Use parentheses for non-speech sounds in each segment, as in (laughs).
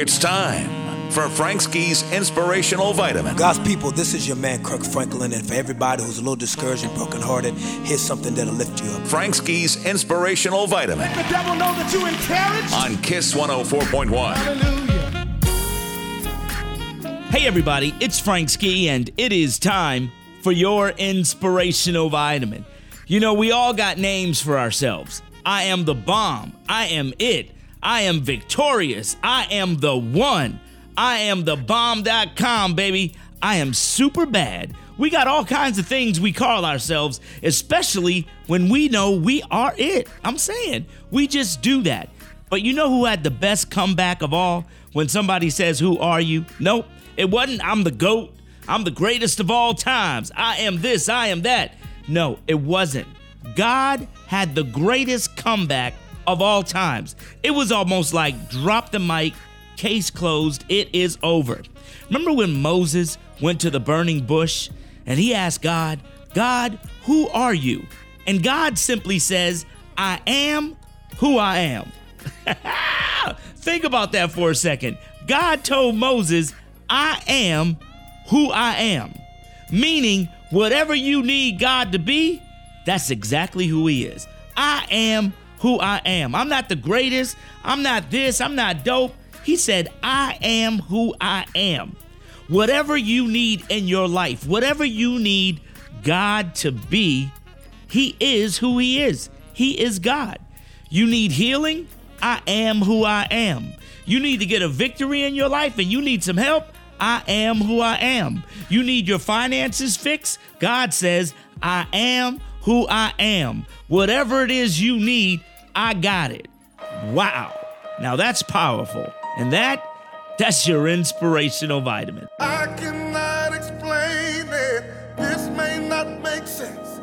It's time for Frank Ski's Inspirational Vitamin. God's people, this is your man, Kirk Franklin, and for everybody who's a little discouraged and brokenhearted, here's something that'll lift you up. Frank Ski's Inspirational Vitamin. Let the devil know that you encouraged. On Kiss 104.1. Hallelujah. Hey, everybody, it's Frank Ski, and it is time for your Inspirational Vitamin. You know, we all got names for ourselves. I am the bomb. I am it. I am victorious. I am the one. I am the bomb.com, baby. I am super bad. We got all kinds of things we call ourselves, especially when we know we are it. I'm saying, we just do that. But you know who had the best comeback of all? When somebody says, Who are you? Nope, it wasn't, I'm the GOAT. I'm the greatest of all times. I am this, I am that. No, it wasn't. God had the greatest comeback of all times. It was almost like drop the mic Case closed. It is over. Remember when Moses went to the burning bush and he asked God, God, who are you? And God simply says, I am who I am. (laughs) Think about that for a second. God told Moses, I am who I am. Meaning, whatever you need God to be, that's exactly who He is. I am who I am. I'm not the greatest. I'm not this. I'm not dope. He said, I am who I am. Whatever you need in your life, whatever you need God to be, He is who He is. He is God. You need healing? I am who I am. You need to get a victory in your life and you need some help? I am who I am. You need your finances fixed? God says, I am who I am. Whatever it is you need, I got it. Wow. Now that's powerful. And that, that's your inspirational vitamin. I cannot explain it. This may not make sense.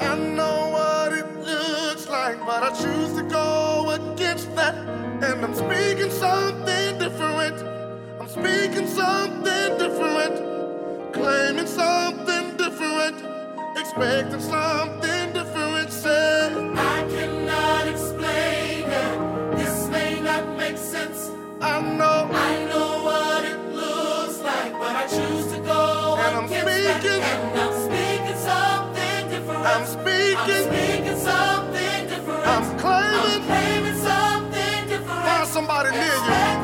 I know what it looks like, but I choose to go against that. And I'm speaking something different. I'm speaking something different. Claiming something different. Expecting something I know. I know what it looks like, but I choose to go And I'm speaking. And I'm speaking something different. I'm speaking. I'm speaking something different. I'm claiming. I'm claiming something different. Find somebody near you